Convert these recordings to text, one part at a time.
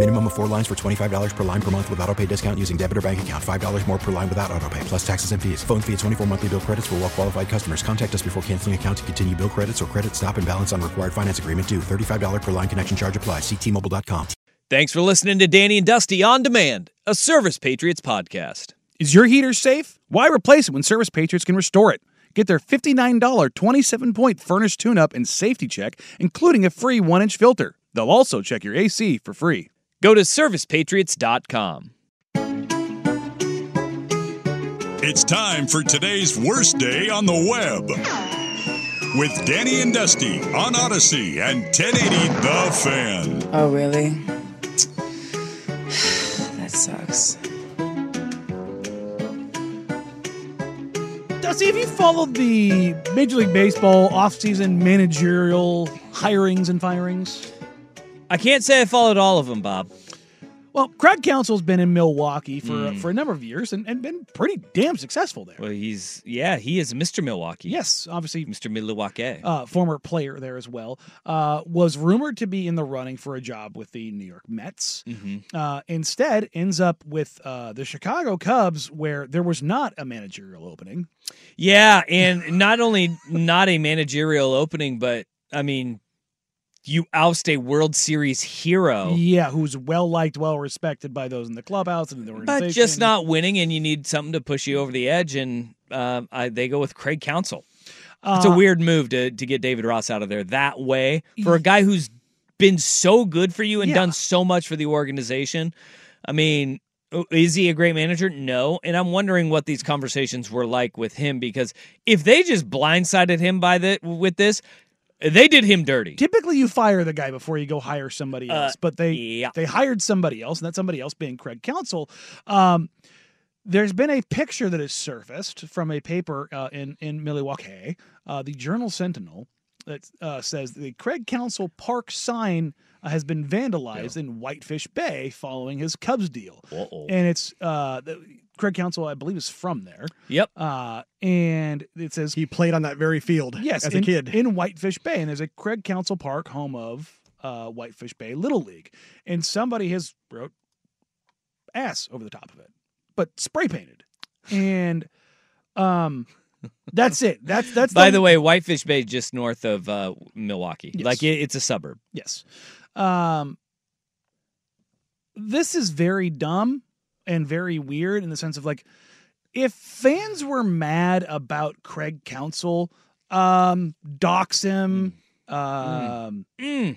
Minimum of four lines for $25 per line per month with auto pay discount using debit or bank account. $5 more per line without auto pay, plus taxes and fees. Phone fee at 24 monthly bill credits for well qualified customers. Contact us before canceling account to continue bill credits or credit stop and balance on required finance agreement due. $35 per line connection charge applies. Ctmobile.com. Thanks for listening to Danny and Dusty on Demand, a Service Patriots podcast. Is your heater safe? Why replace it when Service Patriots can restore it? Get their $59 27 point furnace tune up and safety check, including a free 1 inch filter. They'll also check your AC for free. Go to servicepatriots.com. It's time for today's worst day on the web. With Danny and Dusty on Odyssey and 1080 The Fan. Oh, really? that sucks. Dusty, have you followed the Major League Baseball offseason managerial hirings and firings? I can't say I followed all of them, Bob. Well, Craig Counsell's been in Milwaukee for Mm. for a number of years and, and been pretty damn successful there. Well, he's, yeah, he is Mr. Milwaukee. Yes, obviously, Mr. Milwaukee. uh, former player there as well, uh, was rumored to be in the running for a job with the New York Mets. Mhm. Uh, instead, ends up with uh, the Chicago Cubs, where there was not a managerial opening. Yeah, and not only not a managerial opening, but I mean, you oust a World Series hero, Yeah, who's well liked, well respected by those in the clubhouse and in the organization. but just not winning, and you need something to push you over the edge, and uh, I, they go with Craig Counsell. It's a Uh, weird move to to get David Ross out of there that way for a guy who's been so good for you and Yeah. done so much for the organization. I mean, is he a great manager? No. And I'm wondering what these conversations were like with him because if they just blindsided him by the with this, they did him dirty. Typically, you fire the guy before you go hire somebody Uh, else, but they yeah. they hired somebody else, and that somebody else being Craig Counsell. Um, there's been a picture that has surfaced from a paper uh, in in Milwaukee, uh, the Journal Sentinel, that uh, says the Craig Counsell Park sign uh, has been vandalized in Whitefish Bay following his Cubs deal, Uh-oh. and it's uh, the, Craig Counsell, I believe, is from there. Yep. Uh, and it says He played on that very field Yes, as in, a kid. in Whitefish Bay, and there's a Craig Counsell Park, home of uh, Whitefish Bay Little League, and somebody has wrote ass over the top of it, but spray painted, and um, that's it. That's that's By the way, Whitefish Bay is just north of uh, Milwaukee. Yes. Like it, it's a suburb. yes. Um, this is very dumb and very weird in the sense of like, if fans were mad about Craig Counsell, um, dox him, um. Mm.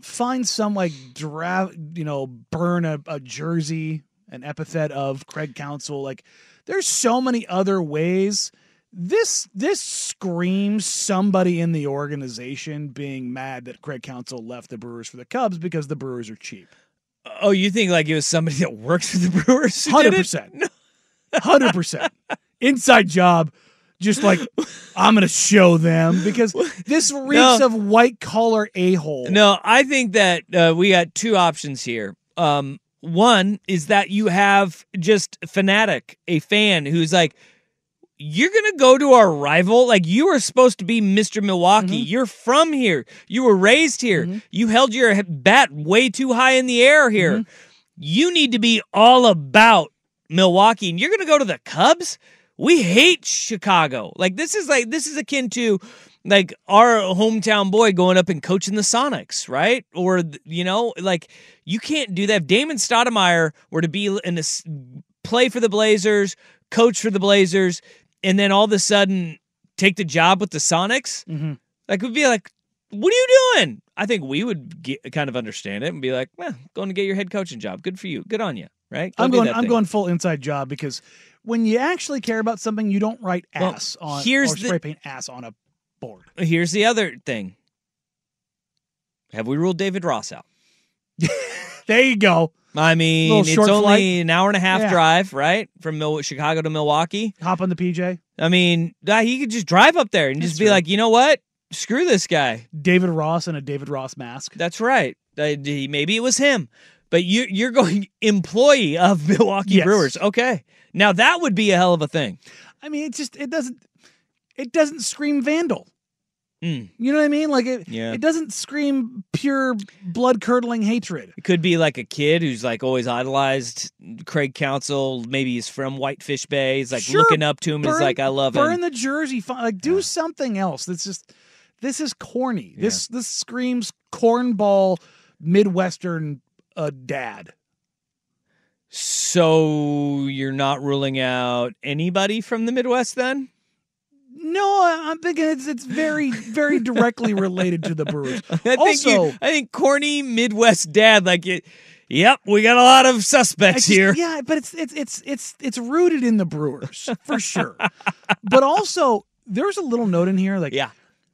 find some like dra- you know burn a, a jersey an epithet of craig counsell like there's so many other ways this this screams somebody in the organization being mad that craig counsell left the brewers for the cubs because the brewers are cheap Oh, you think like it was somebody that works for the Brewers? did it? 100% 100% inside job just like i'm gonna show them because this reeks No. of white collar a-hole No, I think that uh, we got two options here. Um, one is that you have just fanatic, a fan who's like, you're gonna go to our rival. Like you are supposed to be Mr. Milwaukee. Mm-hmm. You're from here. You were raised here. Mm-hmm. You held your bat way too high in the air here. Mm-hmm. You need to be all about Milwaukee, and you're gonna go to the Cubs. We hate Chicago. Like this is like this is akin to like our hometown boy going up and coaching the Sonics, right? Or you know, like you can't do that. If Damon Stoudemire were to be in this play for the Blazers, coach for the Blazers, and then all of a sudden take the job with the Sonics, Mhm. like we'd be like, what are you doing? I think we would get, kind of understand it and be like, well, going to get your head coaching job. Good for you. Good on you. Right? Go I'm going. I'm thing. going full inside job because when you actually care about something, you don't write Well, ass on here's or the- spray paint ass on a board. Here's the other thing. Have we ruled David Ross out? There you go. I mean, it's only flight. an hour and a half Yeah. drive, right, from Mil- Chicago to Milwaukee. Hop on the PJ. I mean, he could just drive up there and just be like, you know what? Screw this guy. David Ross and a David Ross mask. That's right. Uh, maybe it was him, but you, you're going employee of Milwaukee Yes. Brewers. Okay, now that would be a hell of a thing. I mean, it just it doesn't it doesn't scream vandal. Mm. You know what I mean? Like it Yeah. it doesn't scream pure blood curdling hatred. It could be like a kid who's like always idolized Craig Counsell. Maybe he's from Whitefish Bay. He's like Sure, looking up to him. burn- He's like, I love him. burn him. the jersey. Like do something else. That's just this is corny. This this screams cornball midwestern uh, dad. So you're not ruling out anybody from the Midwest then? No, I- I'm thinking it's it's very very directly related to the Brewers. I think also, you, I think corny Midwest dad like it. Yep, we got a lot of suspects just- here. Yeah, but it's it's it's it's it's rooted in the Brewers for sure. but also, there's a little note in here like Yeah.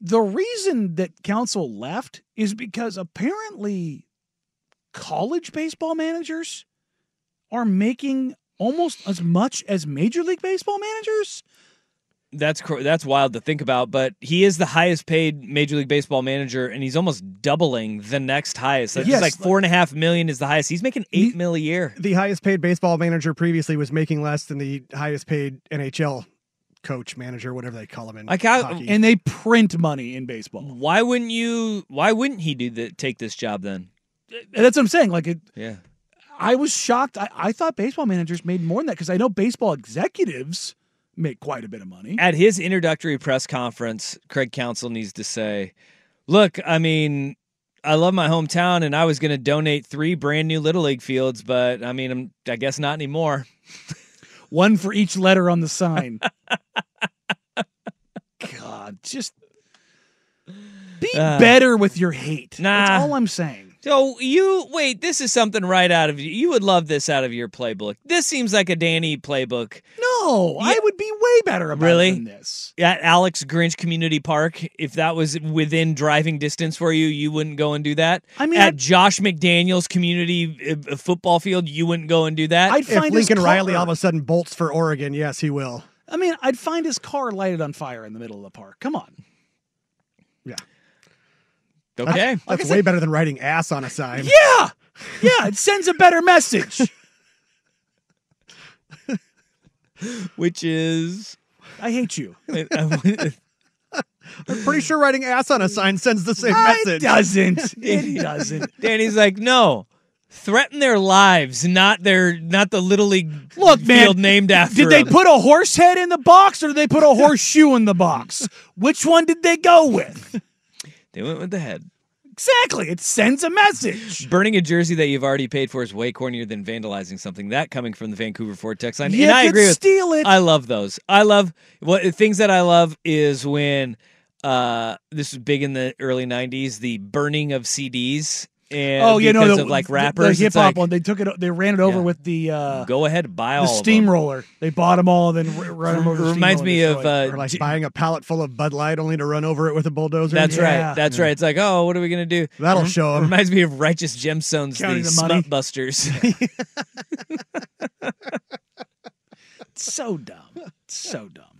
the reason that counsell left is because apparently college baseball managers are making almost as much as major league baseball managers. That's cr- that's wild to think about, but he is the highest paid Major League Baseball manager, and he's almost doubling the next highest. That's Yes. like four and a half million is the highest. He's making eight mil a year. The highest paid baseball manager previously was making less than the highest paid NHL coach, manager, whatever they call him in Like how- hockey. And they print money in baseball. Why wouldn't you? Why wouldn't he do the take this job then? And that's what I'm saying. Like it, Yeah. I was shocked. I, I thought baseball managers made more than that because I know baseball executives make quite a bit of money. At his introductory press conference, Craig Counsell needs to say, "Look, I mean, I love my hometown, and I was going to donate three brand new little league fields, but I mean, I'm, I guess not anymore." One for each letter on the sign. God, just be Uh, better with your hate. That's all I'm saying. So you wait. This is something right out of you. You would love this out of your playbook. This seems like a Danny playbook. No, I would be way better about Really? it than this. At Alex Grinch Community Park, if that was within driving distance for you, you wouldn't go and do that. I mean, at I'd- Josh McDaniels Community uh, Football Field, you wouldn't go and do that. I'd find his Lincoln Riley all of a sudden bolts for Oregon, yes, he will. I mean, I'd find his car lighted on fire in the middle of the park. Come on. Yeah. okay. That's way better than writing ass on a sign. Yeah. Yeah, it sends a better message. Which is. I hate you. Uh, I'm pretty sure writing ass on a sign sends the same It message. It doesn't. It doesn't. Danny's like, no. Threaten their lives, not their not the little league Look, man, field named after. Did they them. put a horse head in the box or did they put a horseshoe in the box? Which one did they go with? They went with the head. Exactly. It sends a message. Burning a jersey that you've already paid for is way cornier than vandalizing something. That coming from the Vancouver Ford text line, You and I agree with. steal it. I love those. I love what things that I love is when uh this was big in the early '90s, the burning of CDs. And oh, you know, the, of like the- rappers, the hip hop like, one. They took it. They ran it over Yeah. with the uh, Go ahead, buy all the steamroller. They bought them all, and then r- run them over. Reminds me of uh, Or like J- buying a pallet full of Bud Light only to run over it with a bulldozer. That's Yeah. right. That's right. It's like, oh, what are we gonna do? That'll show 'em. Reminds me of Righteous Gemstones, Counting the, the money. smut busters. so dumb. So dumb.